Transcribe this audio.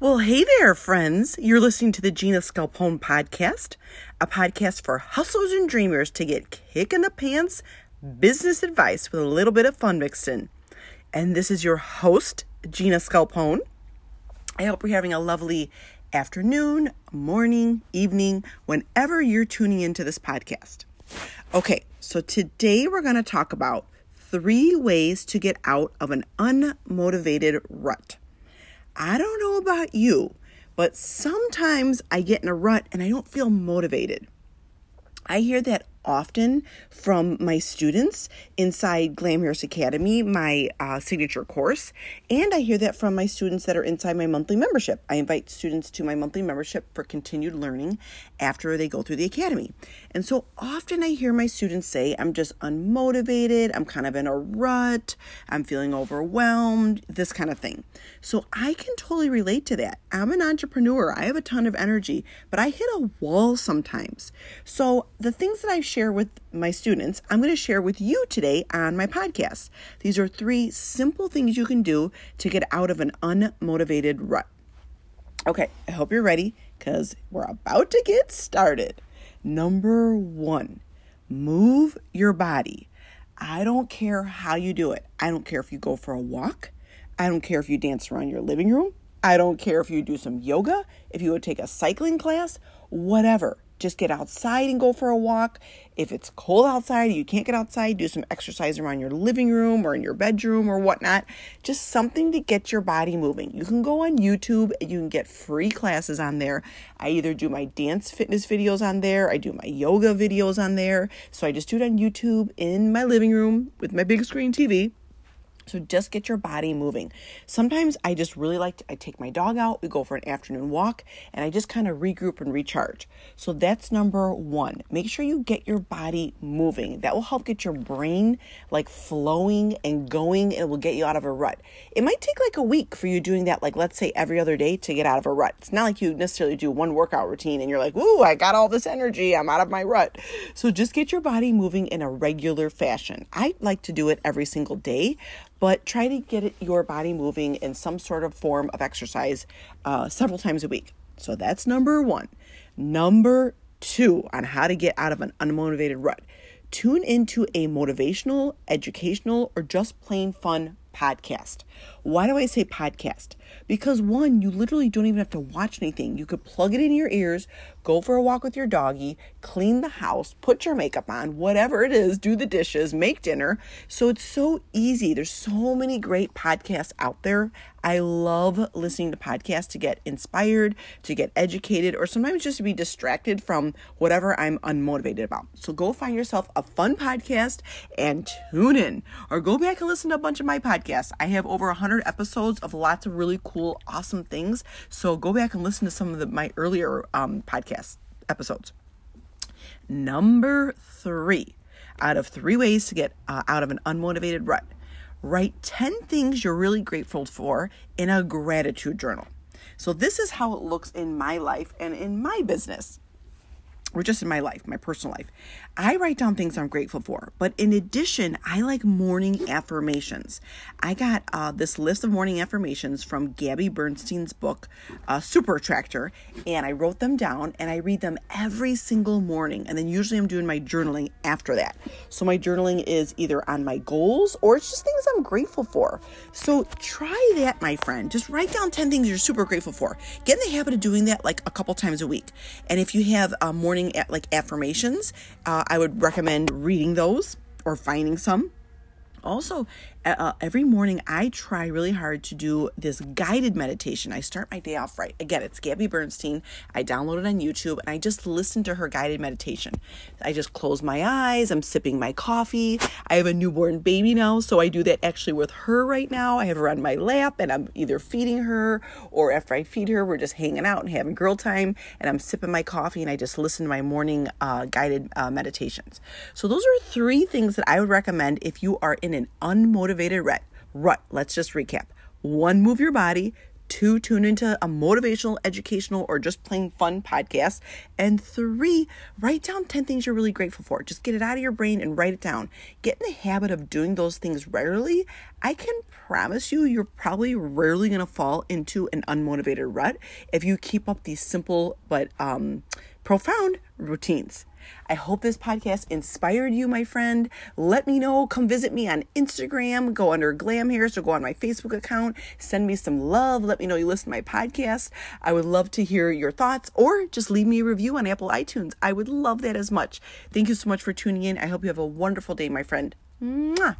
Well, hey there, friends. You're listening to the Gina Scalpone podcast, a podcast for hustlers and dreamers to get kick in the pants business advice with a little bit of fun mixed in. And this is your host, Gina Scalpone. I hope you're having a lovely afternoon, morning, evening, whenever you're tuning into this podcast. Okay, so today we're going to talk about three ways to get out of an unmotivated rut. I don't know about you, but sometimes I get in a rut and I don't feel motivated. I hear that often from my students inside Glamorous Academy, my uh, signature course, and I hear that from my students that are inside my monthly membership. I invite students to my monthly membership for continued learning after they go through the academy. And so often I hear my students say, I'm just unmotivated, I'm kind of in a rut, I'm feeling overwhelmed, this kind of thing. So I can totally relate to that. I'm an entrepreneur, I have a ton of energy, but I hit a wall sometimes. So the things that I share with my students, I'm going to share with you today on my podcast. These are three simple things you can do to get out of an unmotivated rut. Okay, I hope you're ready because we're about to get started. Number one, move your body. I don't care how you do it. I don't care if you go for a walk. I don't care if you dance around your living room. I don't care if you do some yoga, if you would take a cycling class, whatever. Just get outside and go for a walk. If it's cold outside, you can't get outside, do some exercise around your living room or in your bedroom or whatnot. Just something to get your body moving. You can go on YouTube and you can get free classes on there. I either do my dance fitness videos on there, I do my yoga videos on there. So I just do it on YouTube in my living room with my big screen TV. So just get your body moving. Sometimes I just really like to, I take my dog out, we go for an afternoon walk, and I just kind of regroup and recharge. So that's number 1. Make sure you get your body moving. That will help get your brain like flowing and going and it will get you out of a rut. It might take like a week for you doing that like let's say every other day to get out of a rut. It's not like you necessarily do one workout routine and you're like, "Ooh, I got all this energy. I'm out of my rut." So just get your body moving in a regular fashion. I like to do it every single day but try to get your body moving in some sort of form of exercise uh, several times a week. So that's number one. Number two on how to get out of an unmotivated rut. Tune into a motivational, educational, or just plain fun podcast. Why do I say podcast? Because one, you literally don't even have to watch anything. You could plug it in your ears, go for a walk with your doggy, clean the house, put your makeup on, whatever it is, do the dishes, make dinner. So it's so easy. There's so many great podcasts out there. I love listening to podcasts to get inspired, to get educated, or sometimes just to be distracted from whatever I'm unmotivated about. So go find yourself a fun podcast and tune in, or go back and listen to a bunch of my podcasts. I have over 100 episodes of lots of really cool, awesome things. So go back and listen to some of the, my earlier um, podcast episodes. Number three, out of three ways to get uh, out of an unmotivated rut, write 10 things you're really grateful for in a gratitude journal. So, this is how it looks in my life and in my business or just in my life, my personal life. I write down things I'm grateful for, but in addition, I like morning affirmations. I got uh, this list of morning affirmations from Gabby Bernstein's book, uh, Super Attractor, and I wrote them down and I read them every single morning. And then usually I'm doing my journaling after that. So my journaling is either on my goals or it's just things I'm grateful for. So try that, my friend. Just write down 10 things you're super grateful for. Get in the habit of doing that like a couple times a week. And if you have a morning morning like affirmations. Uh, I would recommend reading those or finding some. Also, uh, every morning I try really hard to do this guided meditation. I start my day off right. Again, it's Gabby Bernstein. I download it on YouTube and I just listen to her guided meditation. I just close my eyes. I'm sipping my coffee. I have a newborn baby now, so I do that actually with her right now. I have her on my lap and I'm either feeding her or after I feed her, we're just hanging out and having girl time and I'm sipping my coffee and I just listen to my morning uh, guided uh, meditations. So, those are three things that I would recommend if you are in an unmotivated rut. Rut. Let's just recap. One, move your body. Two, tune into a motivational, educational, or just plain fun podcast. And three, write down 10 things you're really grateful for. Just get it out of your brain and write it down. Get in the habit of doing those things regularly. I can promise you, you're probably rarely going to fall into an unmotivated rut if you keep up these simple but um, profound routines. I hope this podcast inspired you, my friend. Let me know. Come visit me on Instagram. Go under Glam Hairs or go on my Facebook account. Send me some love. Let me know you listen to my podcast. I would love to hear your thoughts or just leave me a review on Apple iTunes. I would love that as much. Thank you so much for tuning in. I hope you have a wonderful day, my friend. Mwah.